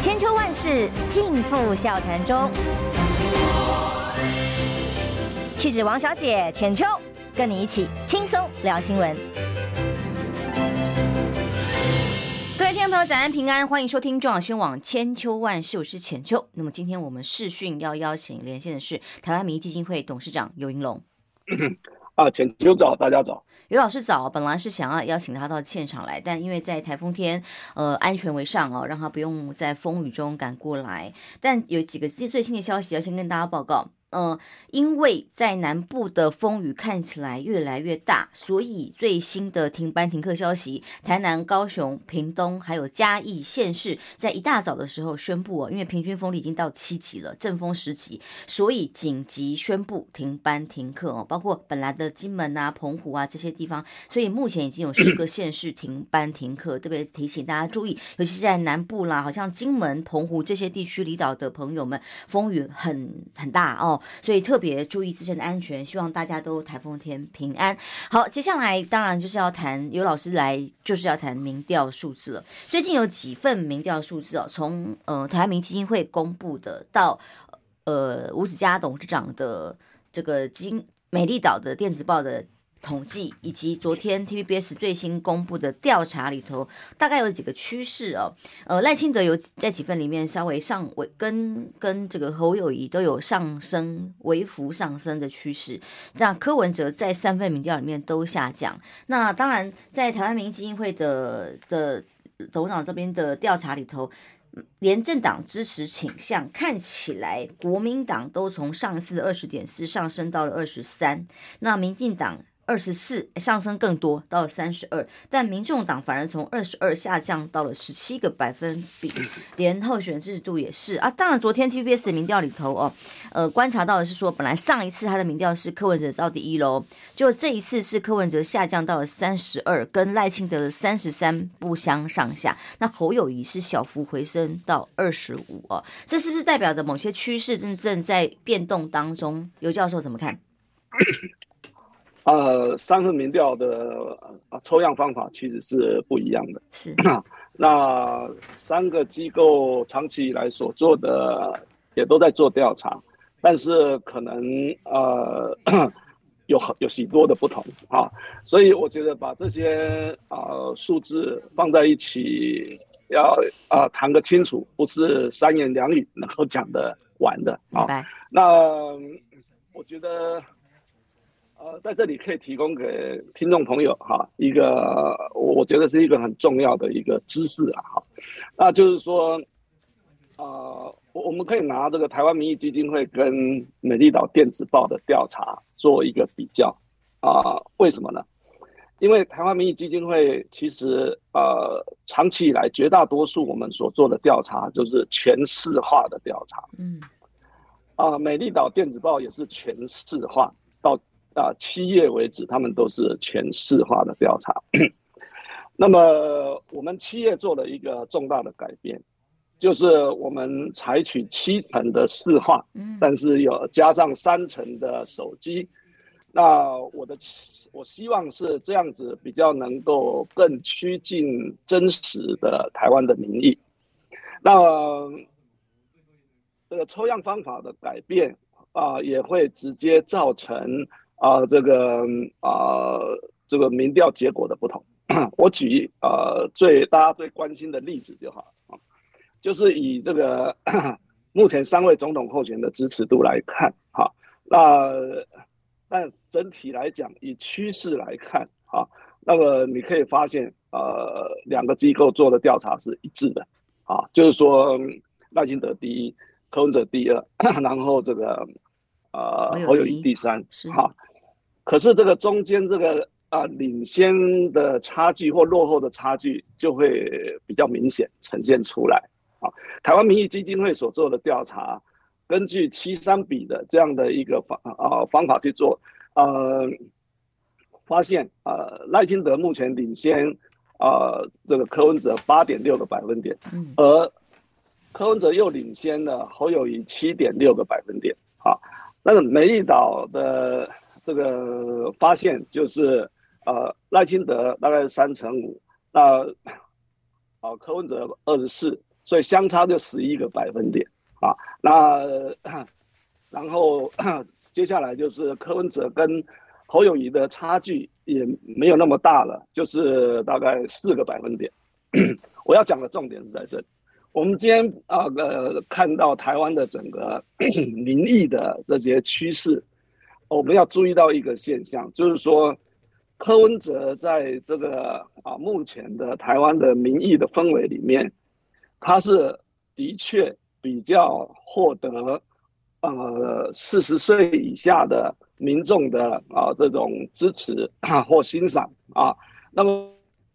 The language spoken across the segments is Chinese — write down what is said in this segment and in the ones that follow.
千秋万世尽付笑谈中。气质王小姐浅秋，跟你一起轻松聊新闻。各位听众朋友，早安平安，欢迎收听中广宣网千秋万世，我是浅秋。那么今天我们视讯要邀请连线的是台湾民意基金会董事长游盈隆。啊，浅秋早，大家早。于老师早，本来是想要邀请他到现场来，但因为在台风天，呃，安全为上哦，让他不用在风雨中赶过来。但有几个最最新的消息要先跟大家报告。嗯、因为在南部的风雨看起来越来越大，所以最新的停班停课消息，台南、高雄、屏东还有嘉义县市，在一大早的时候宣布哦，因为平均风力已经到七级了，阵风十级，所以紧急宣布停班停课哦，包括本来的金门啊、澎湖啊这些地方，所以目前已经有十个县市停班停课，特别提醒大家注意，尤其是在南部啦，好像金门、澎湖这些地区离岛的朋友们，风雨很很大哦。所以特别注意自身的安全，希望大家都台风天平安。好，接下来当然就是要谈，有老师来就是要谈民调数字了。最近有几份民调数字哦，从呃台湾民基金会公布的到呃吴子嘉董事长的这个金美丽岛的电子报的。统计以及昨天 TVBS 最新公布的调查里头，大概有几个趋势哦。呃，赖清德有在几份里面稍微上微跟跟这个侯友宜都有上升微幅上升的趋势，那柯文哲在三份民调里面都下降。那当然，在台湾民意基金会的的董事长这边的调查里头，连政党支持倾向看起来，国民党都从上次的二十点四上升到了二十三，那民进党。二十四上升更多，到了三十二，但民众党反而从二十二下降到了十七个百分比，连候选支持度也是啊。当然，昨天 TVBS 的民调里头哦，呃，观察到的是说，本来上一次他的民调是柯文哲到第一喽，就这一次是柯文哲下降到了三十二，跟赖清德的三十三不相上下。那侯友谊是小幅回升到二十五哦，这是不是代表着某些趋势正正在变动当中？游教授怎么看？呃，三份民调的抽样方法其实是不一样的。是，那三个机构长期以来所做的也都在做调查，但是可能呃 有有许多的不同啊，所以我觉得把这些呃数字放在一起，要啊谈个清楚，不是三言两语能够讲的完的啊。那我觉得。呃，在这里可以提供给听众朋友哈一个，我觉得是一个很重要的一个知识啊哈，那就是说，呃，我们可以拿这个台湾民意基金会跟美丽岛电子报的调查做一个比较啊，为什么呢？因为台湾民意基金会其实呃长期以来绝大多数我们所做的调查就是全市化的调查，嗯，啊，美丽岛电子报也是全市化到。啊，七月为止，他们都是全市化的调查。那么，我们七月做了一个重大的改变，就是我们采取七成的市化，但是有加上三成的手机。那我的我希望是这样子，比较能够更趋近真实的台湾的民意。那这个抽样方法的改变啊，也会直接造成。啊、呃，这个啊、呃，这个民调结果的不同，我举呃最大家最关心的例子就好啊，就是以这个目前三位总统候选人的支持度来看，哈，那但整体来讲，以趋势来看，啊，那么你可以发现，呃，两个机构做的调查是一致的，啊，就是说赖清德第一，柯文哲第二，然后这个呃侯友谊第三，哈。可是这个中间这个啊、呃、领先的差距或落后的差距就会比较明显呈现出来啊。台湾民意基金会所做的调查，根据七三比的这样的一个方啊方法去做，呃，发现呃赖清德目前领先啊、呃、这个柯文哲八点六个百分点，而柯文哲又领先了侯友宜七点六个百分点啊。那个美丽岛的。这个发现就是，呃，赖清德大概是三成五，那，啊，柯文哲二十四，所以相差就十一个百分点啊。那然后接下来就是柯文哲跟侯友谊的差距也没有那么大了，就是大概四个百分点。我要讲的重点是在这里。我们今天啊呃看到台湾的整个 民意的这些趋势，我们要注意到一个现象，就是说柯文哲在这个啊目前的台湾的民意的氛围里面，他是的确比较获得呃四十岁以下的民众的啊这种支持或欣赏啊，那么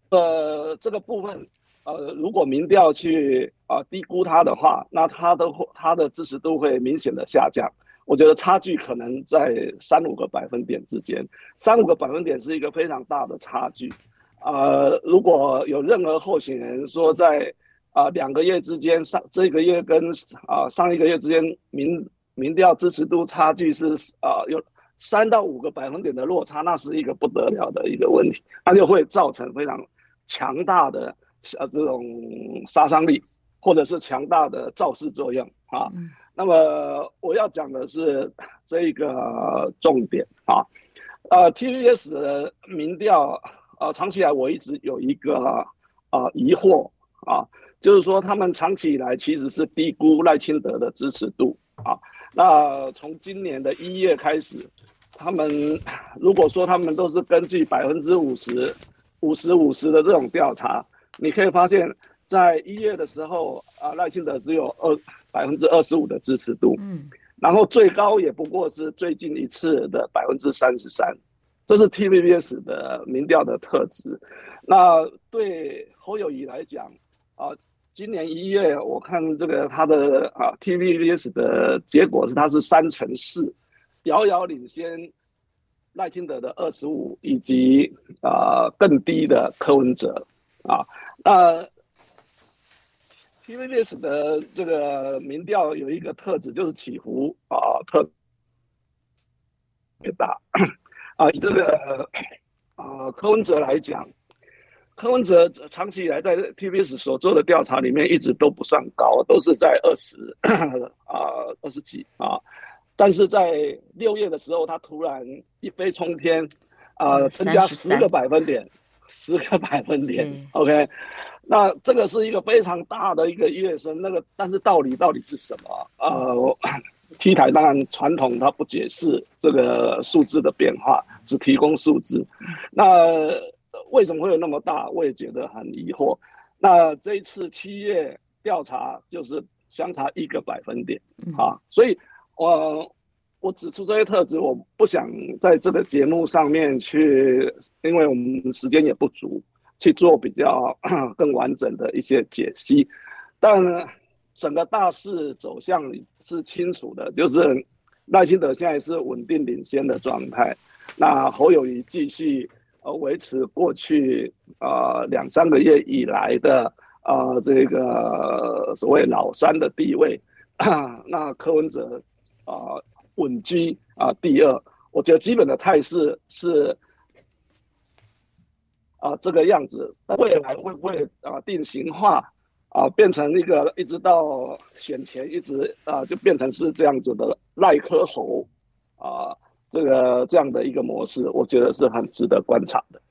呃这个部分。呃，如果民调去啊、低估他的话，那他的他的支持度会明显的下降。我觉得差距可能在三五个百分点之间，三五个百分点是一个非常大的差距。呃，如果有任何候选人说在啊、呃、两个月之间，上这个月跟啊、呃、上一个月之间民民调支持度差距是啊、呃、有三到五个百分点的落差，那是一个不得了的一个问题，那就会造成非常强大的。呃，这种杀伤力，或者是强大的造势作用啊。嗯、那么我要讲的是这一个重点啊。呃，T V S 的民调，呃，长期以来我一直有一个啊疑惑啊，就是说他们长期以来其实是低估赖清德的支持度啊。那从今年的一月开始，他们如果说他们都是根据百分之五十、五十五十的这种调查。你可以发现，在一月的时候，啊，赖清德只有二百分之二十五的支持度，嗯，然后最高也不过是最近一次的百分之三十三，这是 TVBS 的民调的特质。那对侯友谊来讲，啊，今年一月我看这个他的啊 TVBS 的结果是他是三乘四，遥遥领先赖清德的二十五，以及啊更低的柯文哲，啊。那 TVBS 的这个民调有一个特质，就是起伏啊特别大 啊。以这个啊柯文哲来讲，柯文哲长期以来在 TVBS 所做的调查里面一直都不算高，都是在二十啊二十几啊。但是在六月的时候，他突然一飞冲天啊，增加十个百分点。十个百分点，OK，那这个是一个非常大的一个跃升。那个，但是道理到底是什么？呃，T 台当然传统它不解释这个数字的变化，只提供数字。那为什么会有那么大？我也觉得很疑惑。那这一次七月调查就是相差一个百分点啊，所以，我、呃。我指出这些特质，我不想在这个节目上面去，因为我们时间也不足，去做比较 更完整的一些解析。但整个大势走向是清楚的，就是赖清德现在是稳定领先的状态，那侯友谊继续呃维持过去呃两三个月以来的呃这个所谓老三的地位，那柯文哲啊。稳居啊，第二，我觉得基本的态势是啊这个样子。未来会不会啊定型化啊，变成一个一直到选前一直啊就变成是这样子的赖科侯啊这个这样的一个模式，我觉得是很值得观察的。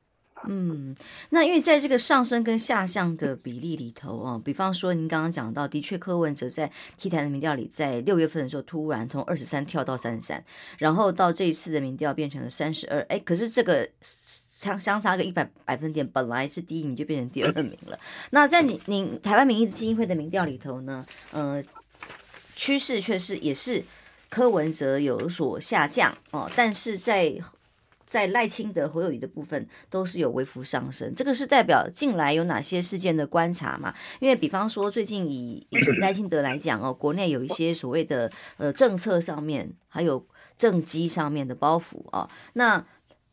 嗯，那因为在这个上升跟下降的比例里头啊，比方说您刚刚讲到，的确柯文哲在 T 台的民调里，在六月份的时候突然从二十三跳到三十三，然后到这一次的民调变成了三十二，哎，可是这个相相差个一百百分点，本来是第一名就变成第二名了。那在你您台湾民意基金会的民调里头呢，呃，趋势却是也是柯文哲有所下降哦，但是在在赖清德、侯友宜的部分都是有微幅上升，这个是代表近来有哪些事件的观察嘛？因为比方说最近以以赖清德来讲哦，国内有一些所谓的呃政策上面，还有政绩上面的包袱啊、哦。那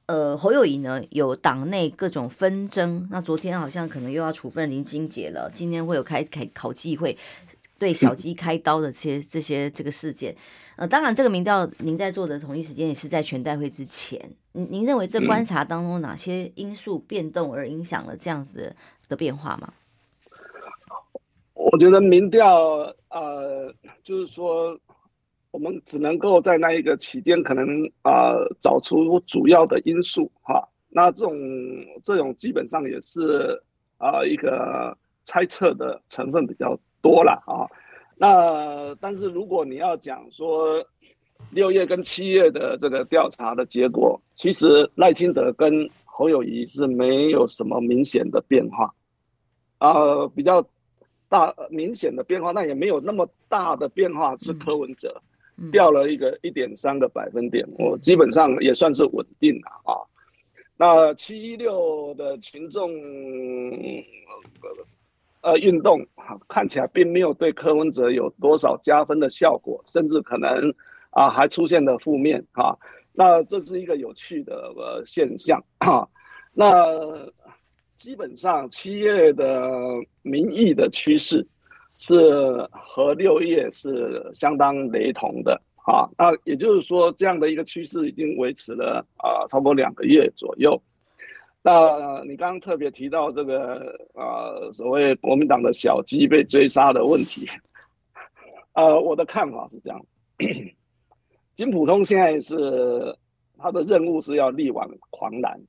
呃侯友宜呢有党内各种纷争，那昨天好像可能又要处分林金杰了，今天会有开开考纪会对小鸡开刀的这些这些这个事件。呃，当然，这个民调您在做的同一时间也是在全代会之前。您您认为这观察当中哪些因素变动而影响了这样子的变化吗？我觉得民调，呃，就是说，我们只能够在那一个期间，可能啊、呃，找出主要的因素哈。那这种这种基本上也是啊、呃，一个猜测的成分比较多了啊。那但是如果你要讲说六月跟七月的这个调查的结果，其实赖清德跟侯友谊是没有什么明显的变化，啊、呃，比较。大明显的变化，那也没有那么大的变化，是柯文哲掉了一个一点三个百分点，我基本上也算是稳定了啊。那七一六的群众呃运动看起来并没有对柯文哲有多少加分的效果，甚至可能啊还出现了负面哈。那这是一个有趣的呃现象哈。那。基本上七月的民意的趋势是和六月是相当雷同的啊，那也就是说这样的一个趋势已经维持了啊超过两个月左右。那你刚刚特别提到这个啊所谓国民党的小鸡被追杀的问题，呃，我的看法是这样，金普通现在是他的任务是要力挽狂澜。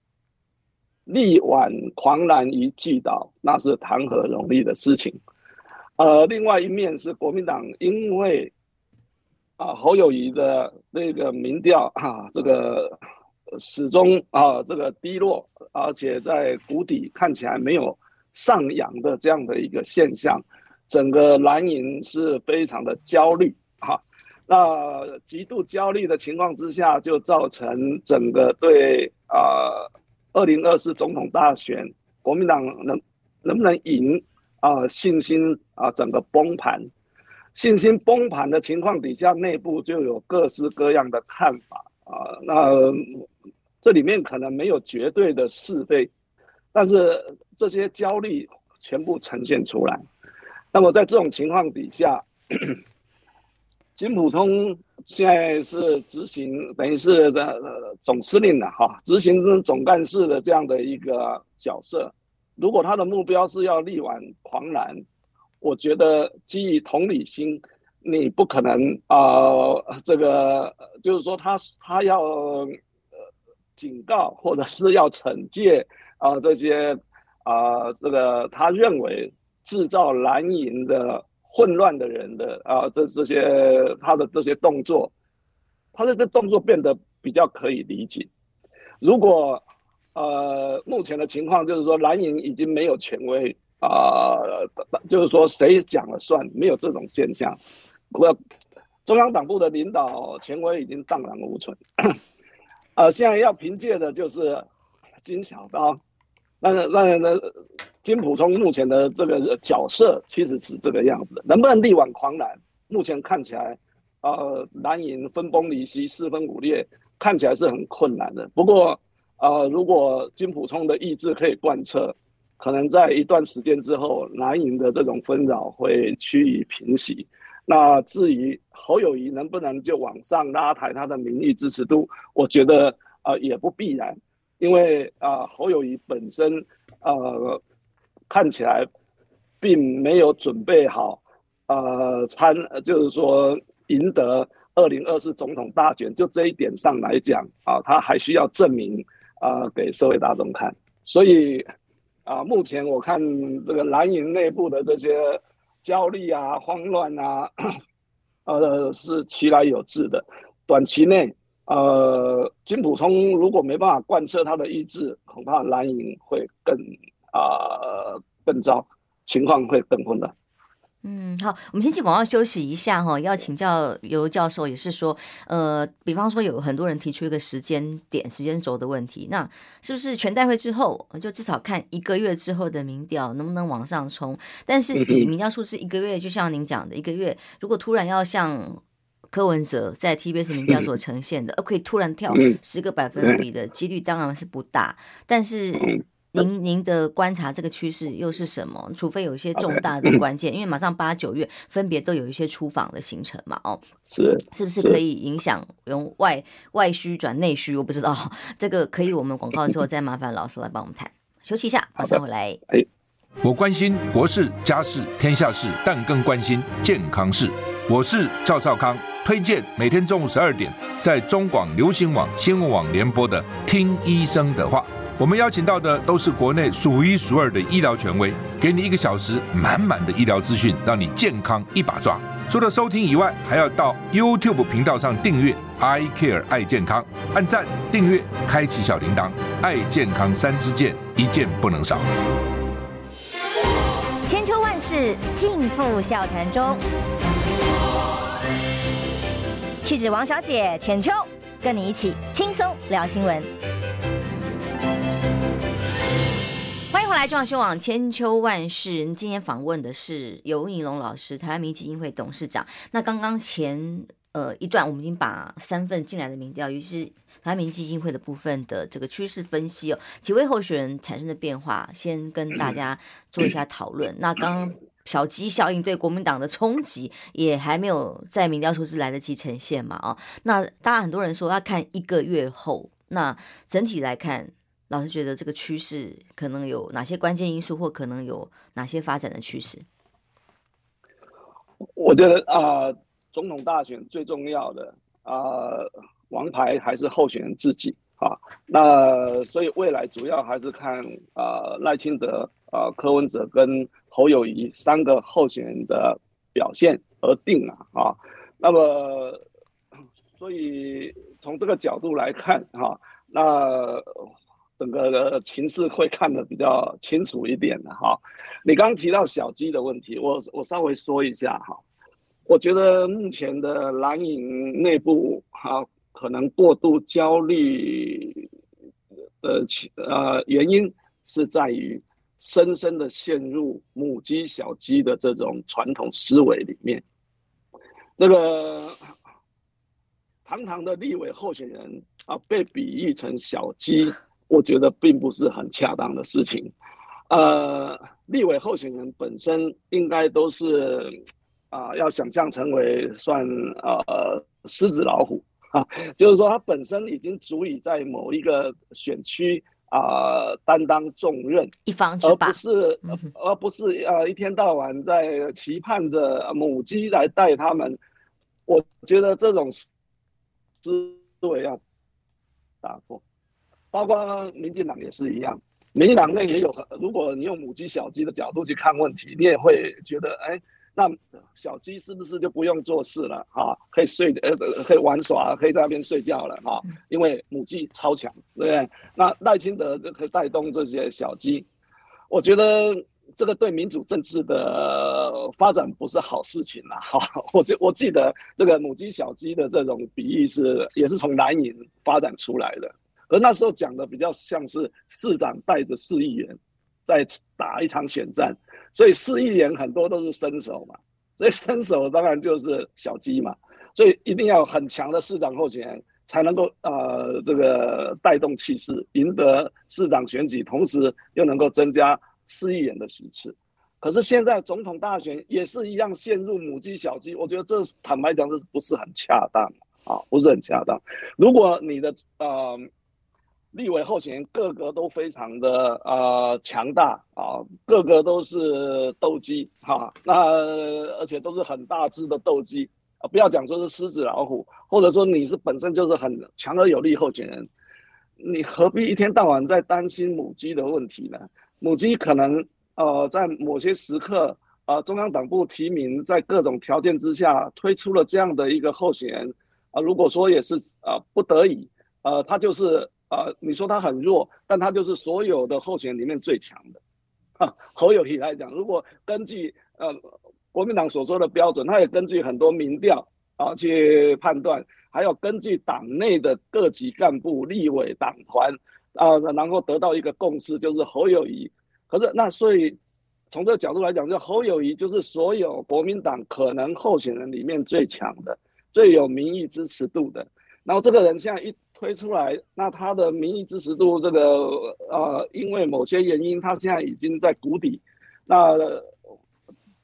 力挽狂澜于巨岛，那是谈何容易的事情。呃，另外一面是国民党，因为啊侯友宜的那个民调啊，这个始终啊这个低落，而且在谷底看起来没有上扬的这样的一个现象，整个蓝营是非常的焦虑哈、那极度焦虑的情况之下，就造成整个对啊。二零二四总统大选，国民党能能不能赢啊？信心啊，整个崩盘，信心崩盘的情况底下，内部就有各式各样的看法啊。那这里面可能没有绝对的是非，但是这些焦虑全部呈现出来。那么在这种情况底下，金溥聪现在是执行，等于是这总司令的哈，执行总干事的这样的一个角色。如果他的目标是要力挽狂澜，我觉得基于同理心，你不可能啊、这个就是说他他要呃警告或者是要惩戒啊、这些啊、这个他认为制造蓝营的。混乱的人的啊，这这些他的这些动作，他的这动作变得比较可以理解。如果呃目前的情况就是说蓝营已经没有权威啊、就是说谁讲了算，没有这种现象。我中央党部的领导权威已经荡然无存，呃，现在要凭借的就是金小刀。那那那金溥聪目前的这个角色其实是这个样子，能不能力挽狂澜？目前看起来，呃，蓝营分崩离析、四分五裂，看起来是很困难的。不过，呃，如果金溥聪的意志可以贯彻，可能在一段时间之后，蓝营的这种纷扰会趋于平息。那至于侯友谊能不能就往上拉抬他的民意支持度，我觉得呃也不必然。因为啊，侯友谊本身呃看起来并没有准备好呃参，就是说赢得二零二四总统大选，就这一点上来讲啊，他还需要证明啊给社会大众看。所以啊，目前我看这个蓝营内部的这些焦虑啊、慌乱啊，呃是其来有自的，短期内。呃，金普聪如果没办法贯彻他的意志，恐怕蓝营会更啊、呃、更糟，情况会更混乱。嗯，好，我们先去广告休息一下哈。要请教尤教授，也是说，呃，比方说有很多人提出一个时间点、时间轴的问题，那是不是全代会之后，就至少看一个月之后的民调能不能往上冲？但是以民调数字一个月，就像您讲的，一个月如果突然要像。柯文哲在 TBS 民调所呈现的，可以突然跳十个百分比的几率当然是不大。但是您您的观察这个趋势又是什么？除非有一些重大的关键，因为马上八九月分别都有一些出访的行程嘛。哦，是是不是可以影响用外外需转内需？我不知道 这个可以，我们广告之后再麻烦老师来帮我们谈。休息一下，马上回来。我关心国事、家事、天下事，但更关心健康事。我是赵少康，推荐每天中午十二点在中广流行网、新闻网联播的《听医生的话》。我们邀请到的都是国内数一数二的医疗权威，给你一个小时满满的医疗资讯，让你健康一把抓。除了收听以外，还要到 YouTube 频道上订阅 “I Care 爱健康”，按赞、订阅、开启小铃铛，爱健康三支箭，一件不能少。千秋万世尽付笑谈中，气质王小姐浅秋，跟你一起轻松聊新闻。来，中央新闻网千秋万世。今天访问的是尤尼龙老师，台湾民基金会董事长。那刚刚前呃一段，我们已经把三份进来的民调，于是。台湾民基金会的部分的这个趋势分析哦，几位候选人产生的变化，先跟大家做一下讨论。那刚刚小鸡效应对国民党的冲击也还没有在民调数字来得及呈现嘛？哦，那当然很多人说要看一个月后。那整体来看，老师觉得这个趋势可能有哪些关键因素，或可能有哪些发展的趋势？我觉得啊、呃，总统大选最重要的啊。王牌还是候选人自己啊，那所以未来主要还是看啊赖清德啊柯文哲跟侯友宜三个候选人的表现而定了啊，那么所以从这个角度来看哈，那整个的情势会看得比较清楚一点的哈。你刚刚提到小鸡的问题，我我稍微说一下哈，我觉得目前的蓝营内部哈。可能过度焦虑的呃原因是在于深深的陷入母鸡小鸡的这种传统思维里面。这个堂堂的立委候选人啊，被比喻成小鸡，我觉得并不是很恰当的事情。呃，立委候选人本身应该都是啊，要想象成为算呃狮子老虎。啊，就是说，他本身已经足以在某一个选区啊担当重任，一方之霸，而不是，而不是呃一天到晚在期盼着母鸡来带他们。我觉得这种思维要打破，包括民进党也是一样，民进党内也有，如果你用母鸡小鸡的角度去看问题，你也会觉得，哎。那小鸡是不是就不用做事了？哈，可以睡呃，可以玩耍，可以在那边睡觉了哈。因为母鸡超强，对不对？那赖清德就可以带动这些小鸡，我觉得这个对民主政治的发展不是好事情啦。哈，我记我记得这个母鸡小鸡的这种比喻是也是从蓝营发展出来的，而那时候讲的比较像是市长带着市议员在打一场选战。所以市议员很多都是新手嘛，所以新手当然就是小鸡嘛，所以一定要很强的市长候选人才能够呃这个带动气势，赢得市长选举，同时又能够增加市议员的席次。可是现在总统大选也是一样陷入母鸡小鸡，我觉得这坦白讲这不是很恰当啊，不是很恰当。如果你的呃。立委候选人个个都非常的呃强大啊，个个都是斗鸡哈，那而且都是很大只的斗鸡啊，不要讲说是狮子老虎，或者说你是本身就是很强而有力候选人，你何必一天到晚在担心母鸡的问题呢？母鸡可能呃在某些时刻啊、呃，中央党部提名在各种条件之下推出了这样的一个候选人啊、如果说也是啊、呃、不得已，呃，他就是。啊、你说他很弱，但他就是所有的候选人里面最强的。啊，侯友宜来讲，如果根据呃国民党所说的标准，他也根据很多民调啊去判断，还有根据党内的各级干部、立委、党团啊，然后得到一个共识，就是侯友宜。可是那所以从这个角度来讲，就侯友宜就是所有国民党可能候选人里面最强的、最有民意支持度的。然后这个人现在一。推出来，那他的民意支持度，这个呃，因为某些原因，他现在已经在谷底，那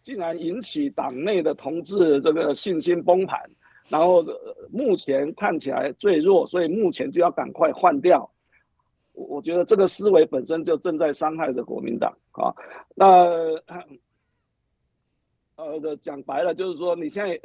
竟然引起党内的同志这个信心崩盘，然后目前看起来最弱，所以目前就要赶快换掉。我觉得这个思维本身就正在伤害着国民党啊。那 呃，讲白了就是说，你现在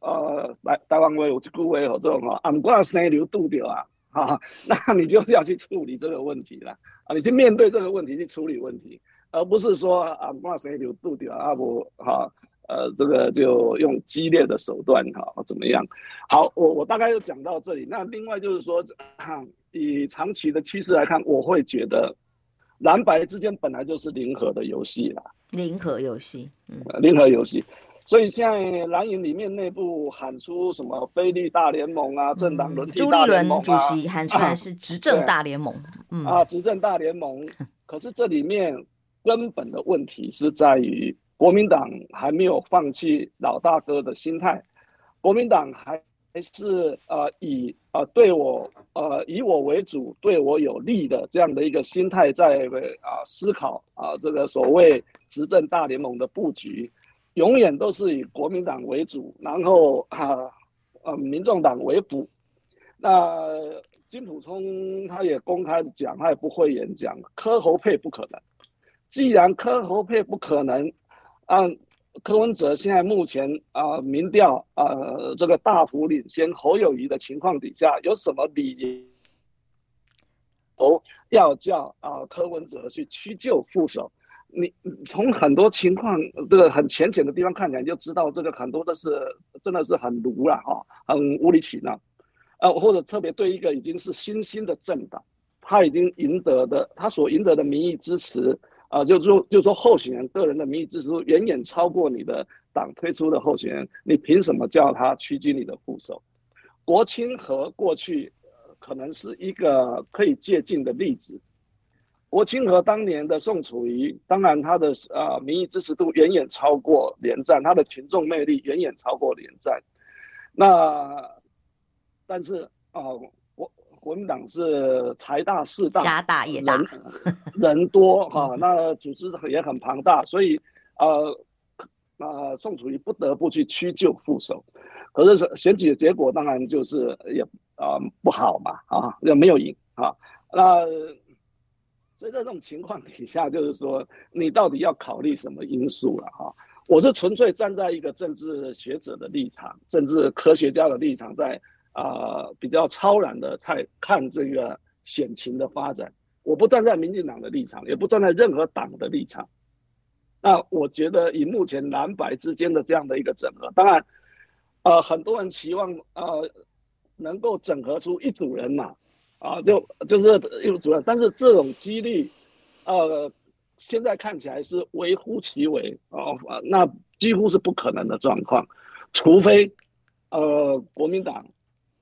呃，来台湾话有句话有这种啊，俺不生流度掉啊，啊，那你就要去处理这个问题了啊，你去面对这个问题去处理问题，而不是说俺不生流度掉啊不哈。呃，这个就用激烈的手段哈，怎么样？好，我我大概就讲到这里。那另外就是说，以长期的趋势来看，我会觉得蓝白之间本来就是零和的游戏啦，零和游戏，嗯，零和游戏。所以现在蓝营里面内部喊出什么非绿大联盟啊，政党轮替大联盟啊，朱立伦主席喊出来是执政大联盟，嗯啊，执政大联盟。可是这里面根本的问题是在于。国民党还没有放弃老大哥的心态，国民党还是呃以呃对我呃以我为主，对我有利的这样的一个心态在啊思考啊这个所谓执政大联盟的布局，永远都是以国民党为主，然后啊呃民众党为辅。那金普聪他也公开讲，他也不会演讲，柯侯配不可能。既然柯侯配不可能。按、啊、柯文哲现在目前啊民调啊这个大幅领先侯友谊的情况底下，有什么理由要叫啊柯文哲去屈就副手？你从很多情况这个很浅浅的地方看起来，就知道这个很多都是真的是很卢了哈，很无理取闹，呃、啊、或者特别对一个已经是新兴的政党，他已经赢得的他所赢得的民意支持。啊，就是说，就说，候选人个人的民意支持度远远超过你的党推出的候选人，你凭什么叫他屈居你的副手？国青和过去可能是一个可以借鉴的例子。国清和当年的宋楚瑜，当然他的啊民意支持度远远超过连战，他的群众魅力远远超过连战。那但是啊。国国民党是财大势大，家大业大，人，人多哈、啊，那组织也很庞大，所以呃呃，宋楚瑜不得不去屈就副手。可是选举的结果当然就是也啊、呃、不好嘛啊，也没有赢啊。那所以在这种情况底下，就是说你到底要考虑什么因素了哈？我是纯粹站在一个政治学者的立场，政治科学家的立场在。啊、比较超然的看看这个选情的发展，我不站在民进党的立场，也不站在任何党的立场。那我觉得以目前蓝白之间的这样的一个整合，当然，呃，很多人期望呃能够整合出一组人马，啊就就是一组人，但是这种几率，呃，现在看起来是微乎其微啊，那几乎是不可能的状况，除非呃国民党。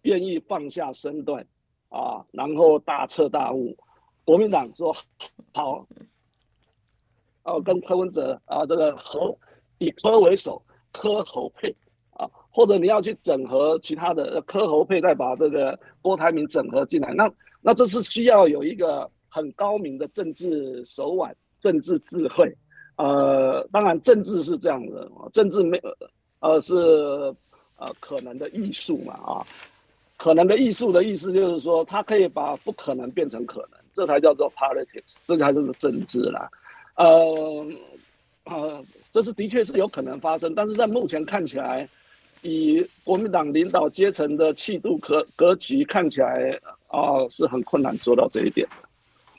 愿意放下身段啊，然后大彻大悟。国民党说好，哦、啊，跟柯文哲啊，这个侯以柯为首，柯侯配，或者你要去整合其他的科侯配，再把这个郭台铭整合进来，那那这是需要有一个很高明的政治手腕、政治智慧。呃，当然政治是这样的，政治没呃是呃可能的艺术嘛啊。可能的艺术的意思就是说，他可以把不可能变成可能，这才叫做 politics，这才是政治啦。呃，呃，这是的确是有可能发生，但是在目前看起来，以国民党领导阶层的气度和格局看起来，啊、是很困难做到这一点的。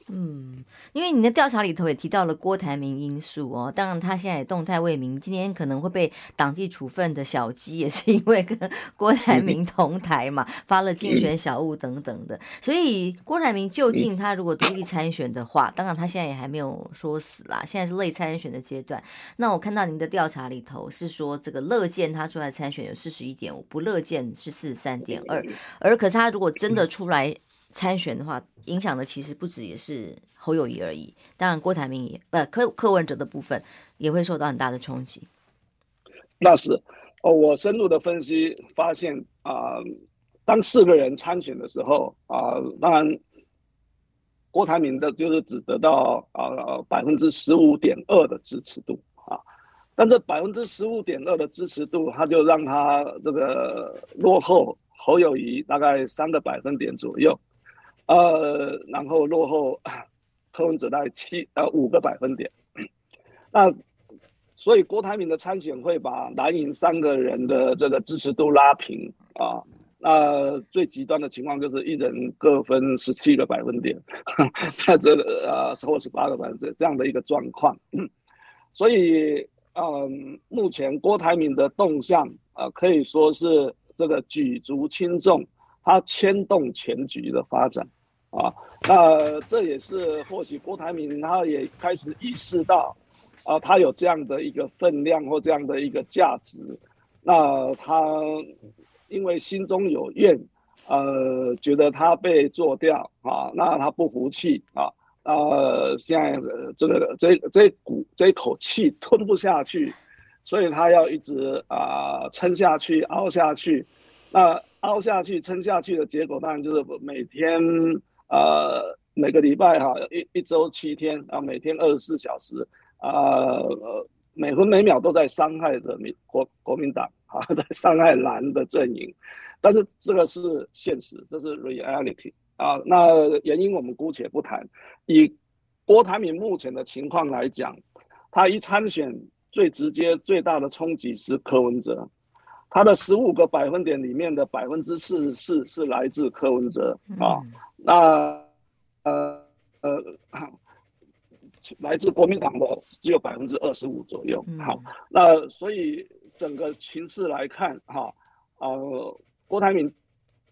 嗯，因为你的调查里头也提到了郭台铭因素哦，当然他现在也动态未明，今天可能会被党纪处分的小鸡也是因为跟郭台铭同台嘛，发了竞选小物等等的，所以郭台铭究竟他如果独立参选的话，当然他现在也还没有说死啦，现在是类参选的阶段。那我看到您的调查里头是说，这个乐见他出来参选有四十一点五，不乐见是四十三点二，而可是他如果真的出来。参选的话，影响的其实不止也是侯友谊而已。当然，郭台铭也不柯柯文哲的部分也会受到很大的冲击。那是哦，我深入的分析发现啊、当四个人参选的时候啊、当然郭台铭的就是只得到啊百分之十五点二的支持度啊，但这百分之十五点二的支持度，他就让他这个落后侯友谊大概三个百分点左右。呃，然后落后柯文哲大概七呃五个百分点。那所以郭台铭的参选会把蓝营三个人的这个支持度拉平啊。那最极端的情况就是一人各分十七个百分点，在这个呃或十八个百分点这样的一个状况。所以嗯，目前郭台铭的动向啊，可以说是这个举足轻重，他牵动全局的发展啊。那这也是或许郭台铭他也开始意识到。啊，他有这样的一个分量或这样的一个价值，那他因为心中有怨，呃，觉得他被做掉啊，那他不服气啊，呃，现在这个这这股这一口气吞不下去，所以他要一直啊撑下去，熬下去，那熬下去撑下去的结果，当然就是每天呃每个礼拜哈一一周七天啊，每天二十四小时。啊、呃，每分每秒都在伤害着民国国民党啊，在伤害蓝的阵营，但是这个是现实，这是 reality 啊。那原因我们姑且不谈。以郭台铭目前的情况来讲，他一参选最直接最大的冲击是柯文哲，他的十五个百分点里面的百分之四十四是来自柯文哲啊。那呃呃。来自国民党的只有百分之二十五左右。好，那所以整个情势来看，哈，呃，郭台铭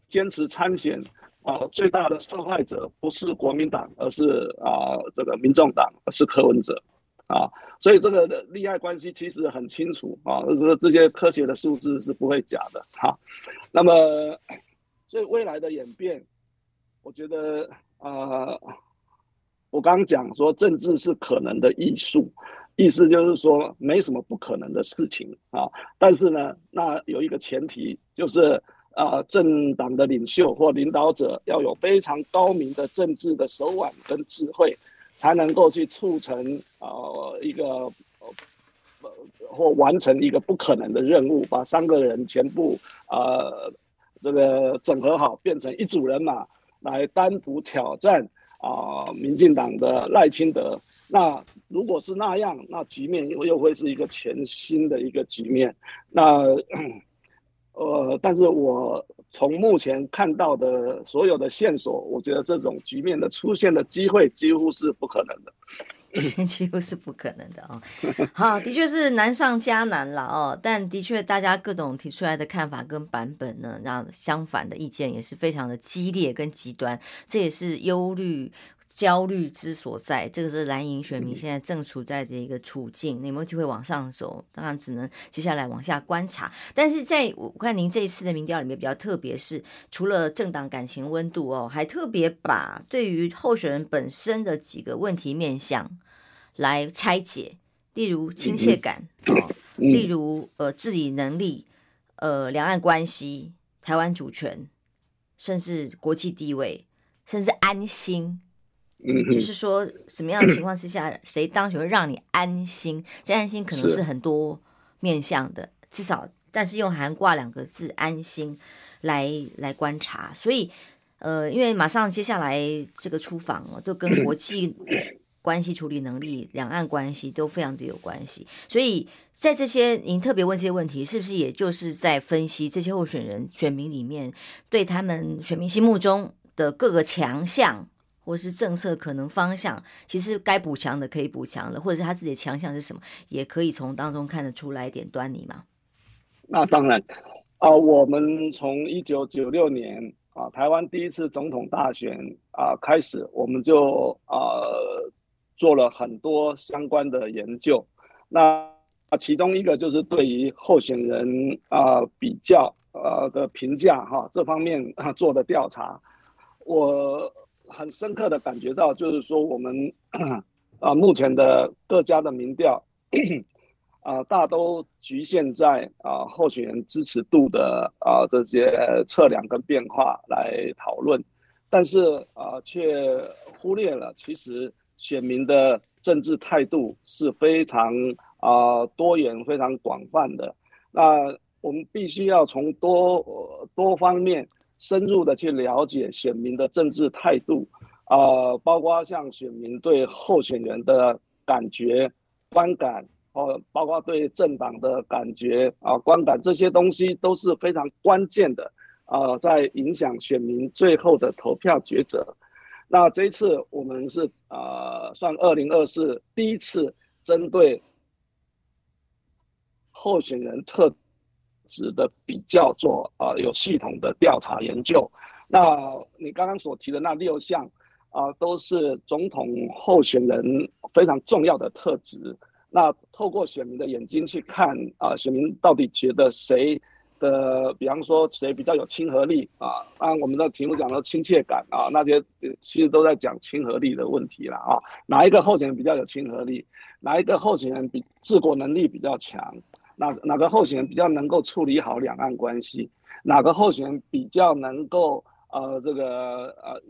坚持参选，啊、呃，最大的受害者不是国民党，而是啊、呃，这个民众党，而是柯文哲，啊，所以这个利害关系其实很清楚啊，这这些科学的数字是不会假的，哈。那么，所以未来的演变，我觉得。呃我刚刚讲说，政治是可能的艺术，意思就是说没什么不可能的事情啊。但是呢，那有一个前提，就是呃，政党的领袖或领导者要有非常高明的政治的手腕跟智慧，才能够去促成呃一个呃或完成一个不可能的任务，把三个人全部呃这个整合好，变成一组人马来单独挑战。啊，民进党的赖清德，那如果是那样，那局面又又会是一个全新的一个局面。那 呃，但是我从目前看到的所有的线索，我觉得这种局面的出现的机会几乎是不可能的。几乎是不可能的哦。好，的确是难上加难了哦。但的确，大家各种提出来的看法跟版本呢，那相反的意见也是非常的激烈跟极端。这也是忧虑、焦虑之所在。这个是蓝营选民现在正处在的一个处境。你有没有机会往上走？当然只能接下来往下观察。但是在我看您这一次的民调里面比较特别，是除了政党感情温度哦，还特别把对于候选人本身的几个问题面向。来拆解，例如亲切感，哦，例如呃治理能力，呃两岸关系、台湾主权，甚至国际地位，甚至安心，就是说什么样的情况之下，谁当选会让你安心？这安心可能是很多面向的，至少但是用含挂两个字“安心”来来观察，所以呃，因为马上接下来这个出访哦，都跟国际。关系处理能力、两岸关系都非常的有关系，所以在这些您特别问这些问题，是不是也就是在分析这些候选人选民里面对他们选民心目中的各个强项，或是政策可能方向，其实该补强的可以补强的，或者是他自己的强项是什么，也可以从当中看得出来一点端倪吗？那当然啊、我们从一九九六年啊，台湾第一次总统大选啊开始，我们就啊。做了很多相关的研究，那啊，其中一个就是对于候选人啊比较呃的评价哈这方面啊做的调查，我很深刻的感觉到，就是说我们啊目前的各家的民调啊大都局限在啊候选人支持度的啊这些测量跟变化来讨论，但是啊却忽略了其实。选民的政治态度是非常啊、多元、非常广泛的。那我们必须要从多多方面深入的去了解选民的政治态度，呃，包括像选民对候选人的感觉、观感，哦，包括对政党的感觉啊、观感这些东西都是非常关键的，呃，在影响选民最后的投票抉择。那这一次我们是呃，算二零二四第一次针对候选人特质的比较做、呃、有系统的调查研究。那你刚刚所提的那六项啊、呃，都是总统候选人非常重要的特质。那透过选民的眼睛去看啊、呃，选民到底觉得谁？的，比方说谁比较有亲和力啊？按我们的题目讲的亲切感啊，那些其实都在讲亲和力的问题了啊。哪一个候选人比较有亲和力？哪一个候选人比治国能力比较强？哪哪个候选人比较能够处理好两岸关系？哪个候选人比较能够呃这个呃，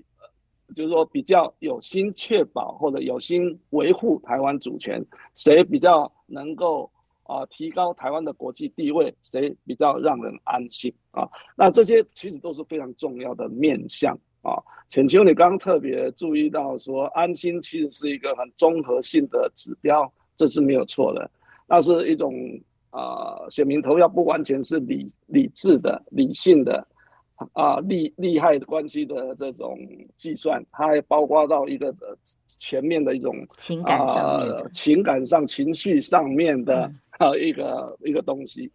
就是说比较有心确保或者有心维护台湾主权？谁比较能够？啊，提高台湾的国际地位，谁比较让人安心啊？那这些其实都是非常重要的面向啊。浅秋，你刚刚特别注意到说，安心其实是一个很综合性的指标，这是没有错的。那是一种啊，选民投票不完全是理理智的、理性的啊，利利害的关系的这种计算，它还包括到一个前面的一种情感上情感上、情绪上面的。嗯呃，一个一个东西，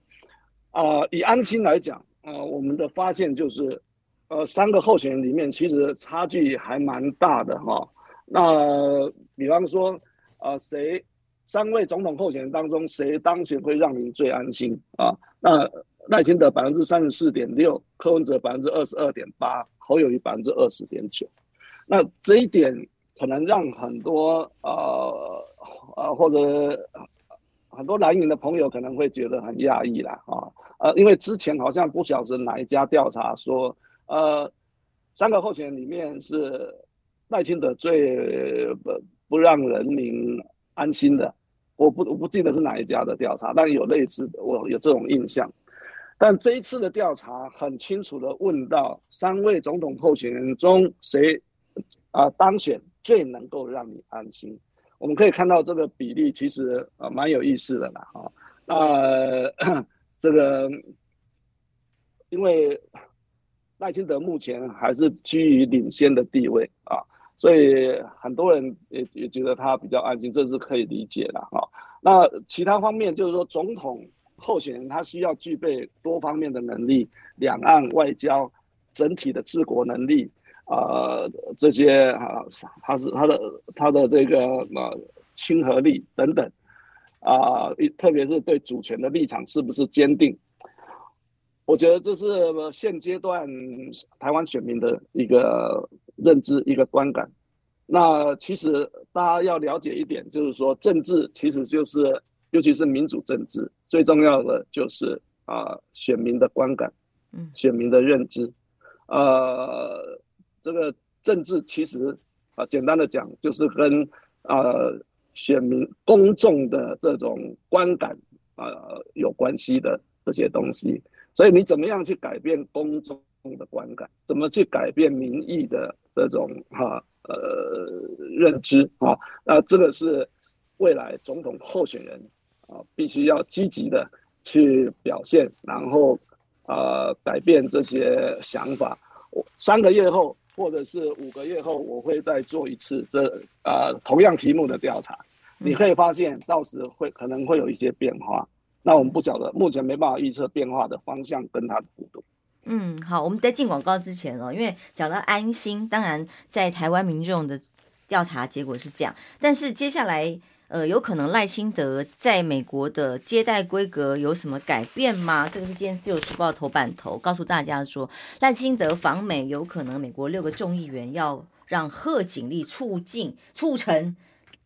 啊、呃，以安心来讲，呃，我们的发现就是，呃，三个候选人里面其实差距还蛮大的哈、哦。那比方说，呃，谁三位总统候选人当中谁当选会让您最安心啊？那赖清德百分之三十四点六，柯文哲百分之二十二点八，侯友宜百分之二十点九。那这一点可能让很多呃呃或者。很多蓝营的朋友可能会觉得很讶异啦，啊，呃，因为之前好像不晓得哪一家调查说，呃，三个候选人里面是赖清德最不不让人民安心的，我不我不记得是哪一家的调查，但有类似的，我有这种印象。但这一次的调查很清楚的问到三位总统候选人中谁啊，当选最能够让你安心。我们可以看到这个比例其实啊蛮有意思的啦，啊，那 这个因为赖清德目前还是居于领先的地位啊，所以很多人也也觉得他比较安心，这是可以理解的哈。那其他方面就是说，总统候选人他需要具备多方面的能力，两岸外交整体的治国能力。呃，这些啊，他是他的他的这个呃亲和力等等，啊，特别是对主权的立场是不是坚定？我觉得这是现阶段台湾选民的一个认知、一个观感。那其实大家要了解一点，就是说政治其实就是，尤其是民主政治，最重要的就是啊选民的观感，嗯，选民的认知，呃。这个政治其实啊，简单的讲，就是跟呃选民公众的这种观感啊有关系的这些东西。所以你怎么样去改变公众的观感？怎么去改变民意的这种哈呃认知啊？那这个是未来总统候选人啊必须要积极的去表现，然后呃改变这些想法。我三个月后。或者是五个月后，我会再做一次这呃同样题目的调查，你可以发现到时会可能会有一些变化。那我们不晓得，目前没办法预测变化的方向跟它的幅度。嗯，好，我们在进广告之前哦，因为讲到安心，当然在台湾民众的调查结果是这样，但是接下来。呃，有可能赖清德在美国的接待规格有什么改变吗？这个是今天自由时报头版头告诉大家说，赖清德访美有可能美国六个众议员要让贺锦丽促进促成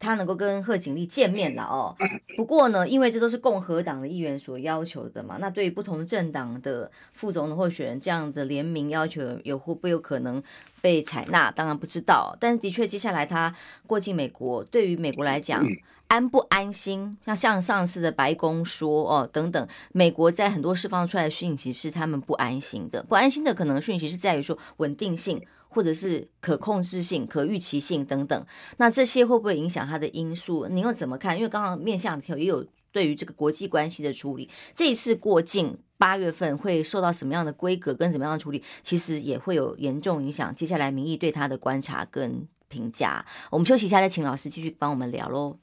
他能够跟贺锦丽见面了哦。不过呢，因为这都是共和党的议员所要求的嘛，那对于不同政党的副总统候选人这样的联名要求，有会不会有可能被采纳？当然不知道。但的确，接下来他过境美国，对于美国来讲，安不安心？那像上次的白宫说哦等等，美国在很多释放出来的讯息是他们不安心的，不安心的可能讯息是在于说稳定性。或者是可控制性、可预期性等等，那这些会不会影响它的因素？你又怎么看？因为刚刚面向条也有对于这个国际关系的处理，这一次过境八月份会受到什么样的规格跟怎么样的处理，其实也会有严重影响。接下来民意对他的观察跟评价，我们休息一下再请老师继续帮我们聊喽。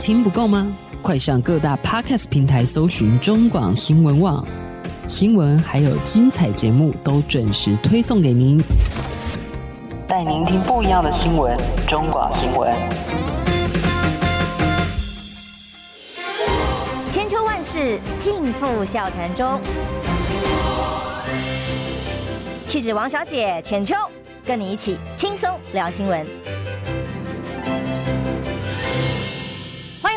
听不够吗？快上各大 Podcast 平台搜寻中广新闻网新闻，还有精彩节目都准时推送给您。带您听不一样的新闻，中广新闻。千秋万世尽付笑谈中。气质王小姐浅秋，跟你一起轻松聊新闻。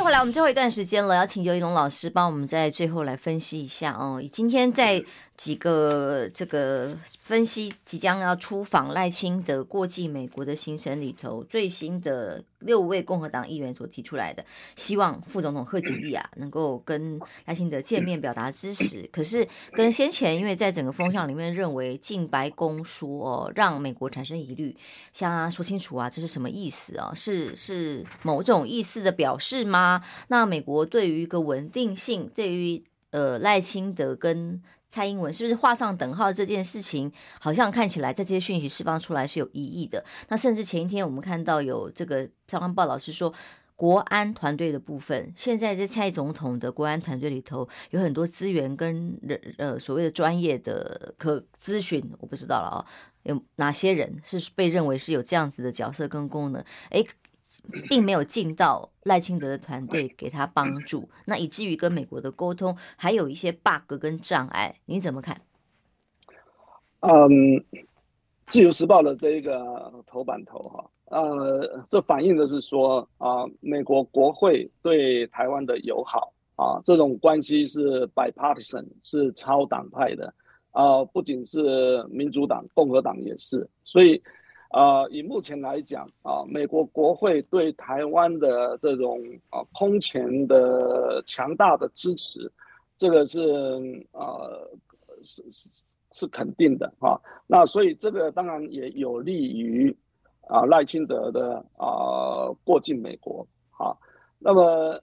后来，我们最后一段时间了，要请尤一龙老师帮我们在最后来分析一下哦。今天在。几个这个分析即将要出访赖清德过境美国的行程里头，最新的六位共和党议员所提出来的，希望副总统贺锦丽啊能够跟赖清德见面表达支持。可是跟先前因为在整个风向里面认为进白宫说哦，让美国产生疑虑，向他说清楚啊，这是什么意思啊？是是某种意思的表示吗？那美国对于一个稳定性，对于呃赖清德跟蔡英文是不是画上等号？这件事情好像看起来在这些讯息释放出来是有疑义的。那甚至前一天我们看到有这个相关报道是说，国安团队的部分，现在在蔡总统的国安团队里头有很多资源跟人呃所谓的专业的可咨询，我不知道了啊、哦，有哪些人是被认为是有这样子的角色跟功能？诶。并没有进到赖清德的团队给他帮助，那以至于跟美国的沟通还有一些 bug 跟障碍，你怎么看？嗯，自由时报的这一个头版头哈，呃，这反映的是说啊，美国国会对台湾的友好啊，这种关系是 bipartisan，是超党派的啊，不仅是民主党，共和党也是，所以。啊、以目前来讲啊，美国国会对台湾的这种啊空前的强大的支持，这个是呃是是是肯定的啊。那所以这个当然也有利于啊赖清德的啊过境美国啊。那么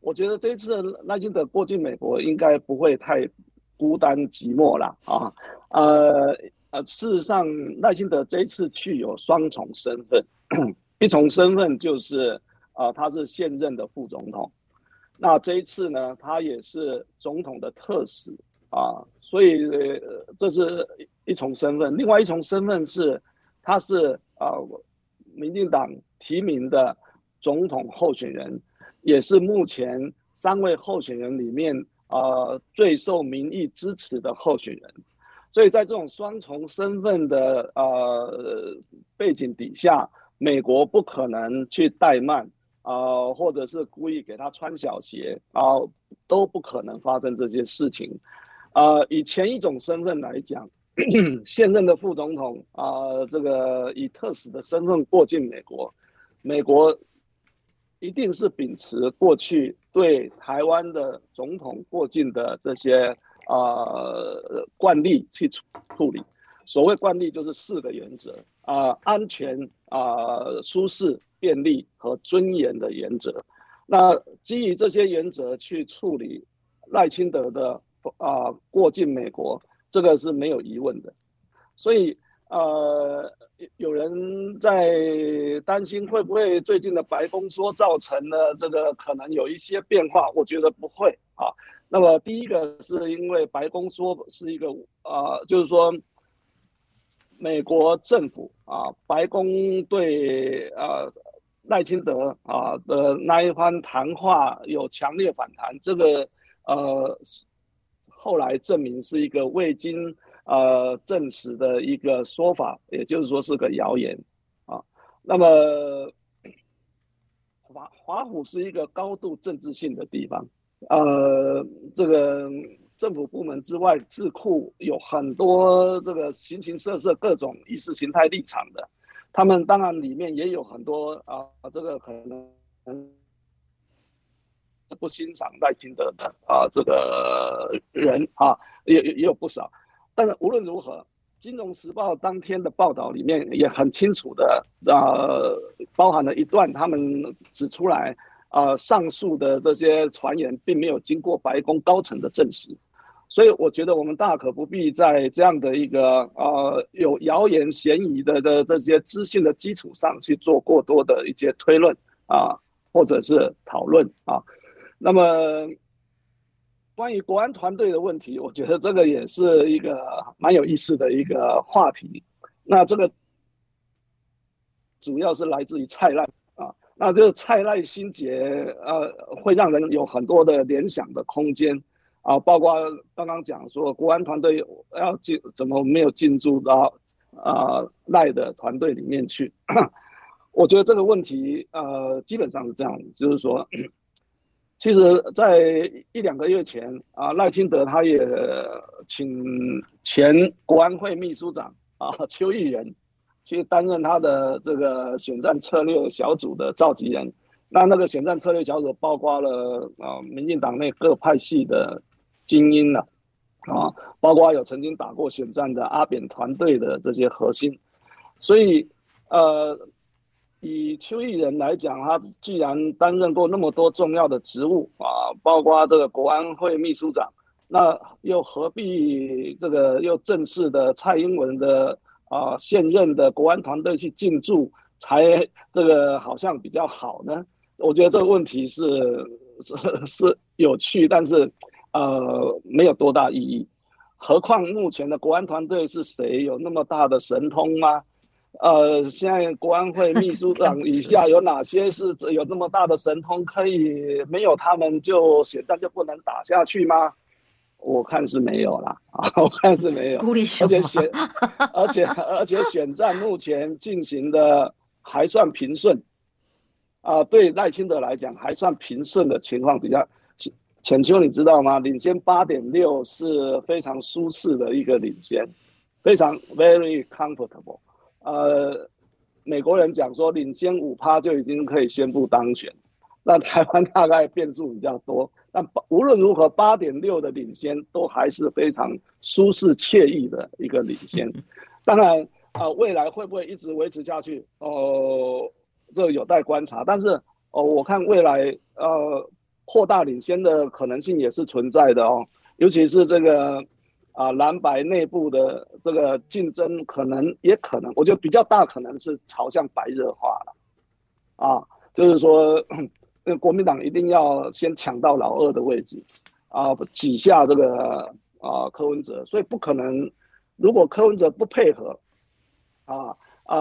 我觉得这一次赖清德过境美国应该不会太孤单寂寞了啊，呃。呃，事实上，赖清德这一次去有双重身份，一重身份就是，呃，他是现任的副总统，那这一次呢，他也是总统的特使啊，所以，呃，这是一重身份。另外一重身份是，他是呃，民进党提名的总统候选人，也是目前三位候选人里面呃最受民意支持的候选人。所以在这种双重身份的呃背景底下，美国不可能去怠慢啊、呃，或者是故意给他穿小鞋啊、呃，都不可能发生这些事情。呃，以前一种身份来讲，现任的副总统啊、呃，这个以特使的身份过境美国，美国一定是秉持过去对台湾的总统过境的这些。呃，惯例去处处理，所谓惯例就是四个原则啊、安全啊、舒适、便利和尊严的原则。那基于这些原则去处理赖清德的啊、过境美国，这个是没有疑问的。所以呃，有人在担心会不会最近的白宫说造成了这个可能有一些变化，我觉得不会啊。那么第一个是因为白宫说是一个、呃，就是说美国政府啊，白宫对呃赖清德啊的那一番谈话有强烈反弹，这个呃后来证明是一个未经呃证实的一个说法，也就是说是个谣言啊。那么华华府是一个高度政治性的地方，呃，这个政府部门之外，智库有很多这个形形色色各种意识形态立场的，他们当然里面也有很多啊，这个可能不欣赏赖清德的啊这个人啊，也也有不少，但是无论如何。《金融时报》当天的报道里面也很清楚的，啊，包含了一段，他们指出来，呃，上述的这些传言并没有经过白宫高层的证实，所以我觉得我们大可不必在这样的一个呃有谣言嫌疑的的这些资讯的基础上去做过多的一些推论啊，或者是讨论啊，那么。关于国安团队的问题，我觉得这个也是一个蛮有意思的一个话题。那这个主要是来自于蔡赖啊，那这个蔡赖心结呃，会让人有很多的联想的空间啊，包括刚刚讲说国安团队要进，怎么没有进驻到啊赖的团队里面去？我觉得这个问题呃，基本上是这样，就是说。其实，在一两个月前啊，赖清德他也请前国安会秘书长啊邱毅仁去担任他的这个选战策略小组的召集人。那那个选战策略小组包括了啊，民进党内各派系的精英了啊，包括有曾经打过选战的阿扁团队的这些核心。所以，呃。以邱毅仁来讲，他既然担任过那么多重要的职务啊，包括这个国安会秘书长，那又何必这个又正式的蔡英文的啊现任的国安团队去进驻，才这个好像比较好呢？我觉得这个问题是 是是有趣，但是呃没有多大意义。何况目前的国安团队是谁？有那么大的神通吗？呃，现在国安会秘书长以下有哪些是有那么大的神通，可以没有他们就选战就不能打下去吗？我看是没有啦，啊，我看是没有。而且选，而且而且选战目前进行的还算平顺，啊，对赖清德来讲还算平顺的情况比较。浅秋你知道吗？领先八点六是非常舒适的一个领先，非常 very comfortable。呃，美国人讲说领先五趴就已经可以宣布当选，那台湾大概变数比较多。但无论如何，八点六的领先都还是非常舒适惬意的一个领先。当然，啊、呃，未来会不会一直维持下去？哦、呃，这有待观察。但是，哦、呃，我看未来呃扩大领先的可能性也是存在的哦，尤其是这个。啊，蓝白内部的这个竞争可能也可能，我觉得比较大可能是朝向白热化了，啊，就是说，国民党一定要先抢到老二的位置，啊，挤下这个啊柯文哲，所以不可能，如果柯文哲不配合，啊啊，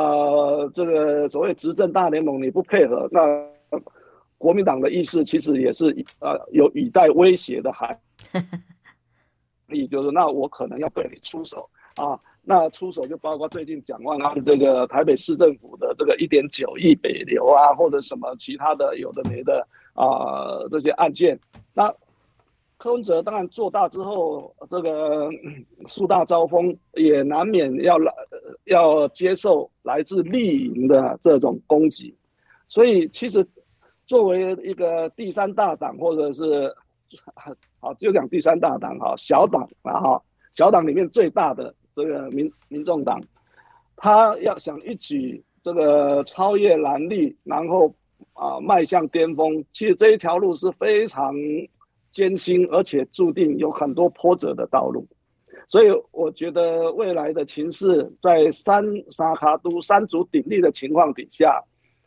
这个所谓执政大联盟你不配合，那国民党的意思其实也是啊有以待威胁的还。意 就是那我可能要对你出手啊，那出手就包括最近蒋万安这个台北市政府的这个一点九亿北流啊，或者什么其他的有的没的啊这些案件。那柯文哲当然做大之后，这个 树大招风，也难免要来要接受来自绿营的这种攻击。所以其实作为一个第三大党或者是。好，就讲第三大党哈，小党啊哈，小党里面最大的这个民民众党，他要想一举这个超越蓝绿，然后啊迈向巅峰，其实这一条路是非常艰辛，而且注定有很多波折的道路。所以我觉得未来的情势，在三沙卡都三足鼎立的情况底下，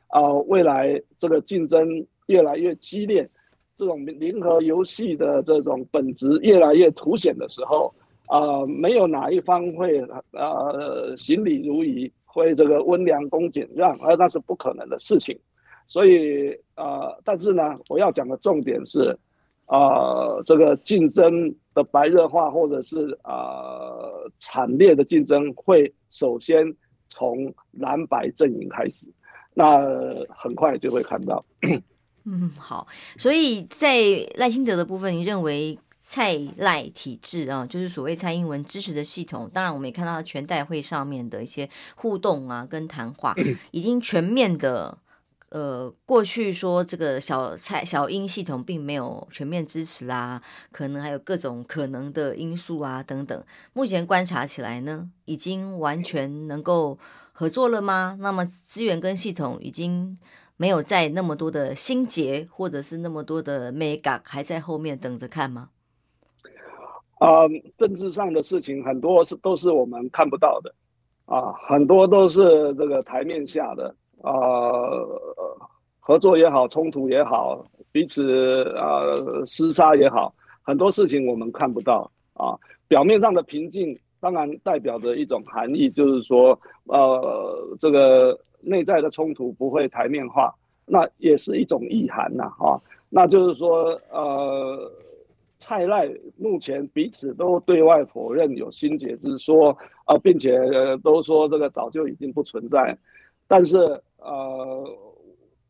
啊，未来这个竞争越来越激烈。这种零和游戏的这种本质越来越凸显的时候，呃，没有哪一方会呃行礼如仪，会这个温良恭俭让，而那是不可能的事情。所以、呃，但是呢，我要讲的重点是，呃，这个竞争的白热化，或者是、呃、惨烈的竞争，会首先从蓝白阵营开始，那很快就会看到。嗯，好，所以在赖清德的部分，你认为蔡赖体制啊，就是所谓蔡英文支持的系统，当然我们也看到全代会上面的一些互动啊，跟谈话，已经全面的。呃，过去说这个小蔡小英系统并没有全面支持啊，可能还有各种可能的因素啊等等。目前观察起来呢，已经完全能够合作了吗？那么资源跟系统已经没有在那么多的心结，或者是那么多的眉角还在后面等着看吗？啊、政治上的事情很多是都是我们看不到的啊，很多都是这个台面下的。啊，合作也好，冲突也好，彼此啊厮杀也好，很多事情我们看不到啊。表面上的平静，当然代表着一种含义，就是说，呃，这个内在的冲突不会台面化，那也是一种意涵呐，啊，那就是说，呃，蔡赖目前彼此都对外否认有心结之说啊，并且都说这个早就已经不存在，但是。呃，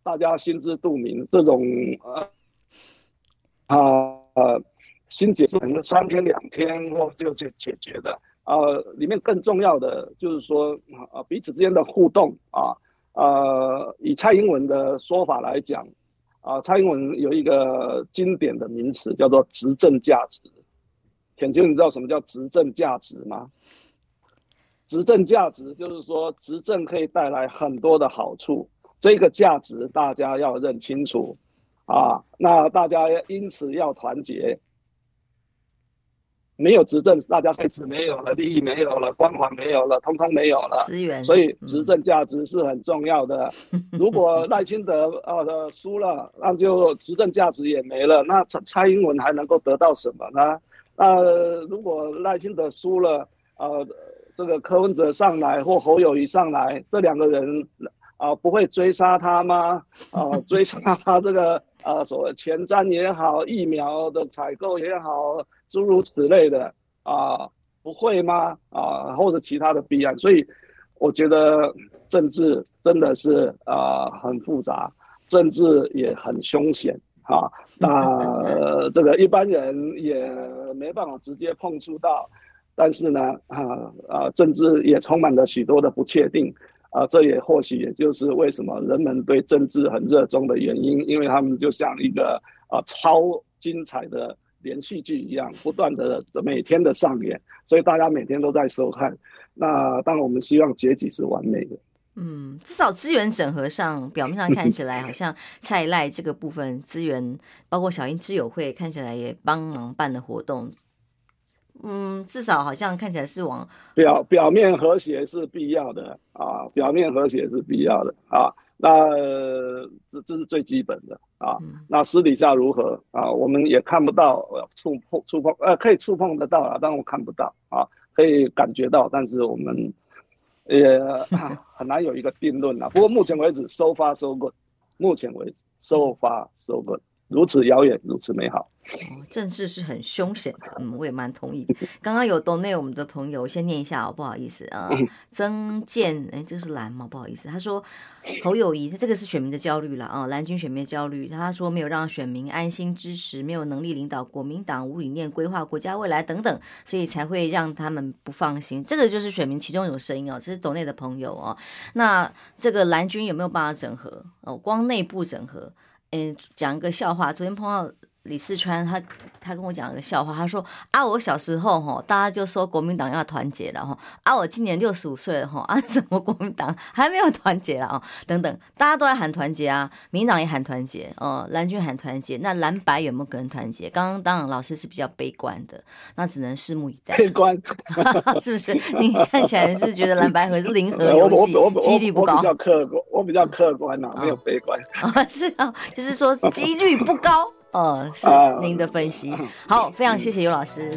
大家心知肚明，这种呃啊呃心结是可能三天两天或就就解决的。呃，里面更重要的就是说啊彼此之间的互动啊，呃，以蔡英文的说法来讲，啊，蔡英文有一个经典的名词叫做执政价值。田秋，你知道什么叫执政价值吗？执政价值就是说，执政可以带来很多的好处，这个价值大家要认清楚啊。那大家因此要团结，没有执政，大家开始没有了，利益没有了，光环没有了，通通没有了。资源。所以执政价值是很重要的。嗯、如果赖清德呃输了，那就执政价值也没了。那蔡蔡英文还能够得到什么呢？呃，如果赖清德输了，呃。这个柯文哲上来或侯友谊上来，这两个人啊、呃，不会追杀他吗？啊、呃，追杀他这个啊、呃，所谓前瞻也好，疫苗的采购也好，诸如此类的啊、呃，不会吗？啊、呃，或者其他的弊案，所以我觉得政治真的是啊、呃、很复杂，政治也很凶险啊。那、呃、这个一般人也没办法直接碰触到。但是呢，啊啊，政治也充满了许多的不确定，啊，这也或许也就是为什么人们对政治很热衷的原因，因为他们就像一个啊超精彩的连续剧一样，不断的每天的上演，所以大家每天都在收看。那当然，我们希望结局是完美的。嗯，至少资源整合上，表面上看起来好像蔡赖这个部分资源，包括小英之友会，看起来也帮忙办的活动。嗯，至少好像看起来是往表表面和谐是必要的啊，表面和谐是必要的啊。那这这是最基本的啊。那私底下如何啊？我们也看不到，触碰触碰呃，可以触碰得到啊，但我看不到啊，可以感觉到，但是我们也 很难有一个定论啊。不过目前为止，so far so good。目前为止，so far so good。如此遥远，如此美好。哦，政治是很凶险的，嗯，我也蛮同意。刚刚有 donate 我们的朋友，我先念一下哦，不好意思啊，呃、曾建，哎，这是蓝吗？不好意思，他说侯友谊，他这个是选民的焦虑了啊，蓝军选民的焦虑。他说没有让选民安心支持，没有能力领导国民党，无理念规划国家未来等等，所以才会让他们不放心。这个就是选民其中一种声音哦，这是 donate 的朋友哦。那这个蓝军有没有办法整合？哦，光内部整合。嗯，讲一个笑话。昨天碰到李四川，他他跟我讲一个笑话。他说啊，我小时候哈，大家就说国民党要团结了哈。啊，我今年六十五岁了哈，啊，怎么国民党还没有团结了啊？等等，大家都在喊团结啊，民党也喊团结，哦，蓝军喊团结，那蓝白有没有可能团结？刚刚当然老师是比较悲观的，那只能拭目以待。悲观 是不是？你看起来是觉得蓝白合是零和游戏，几率不高。我比较客观，我比较客观呐，没有悲观。啊，是啊。就是说几率不高，呃，是您的分析。好，非常谢谢尤老师。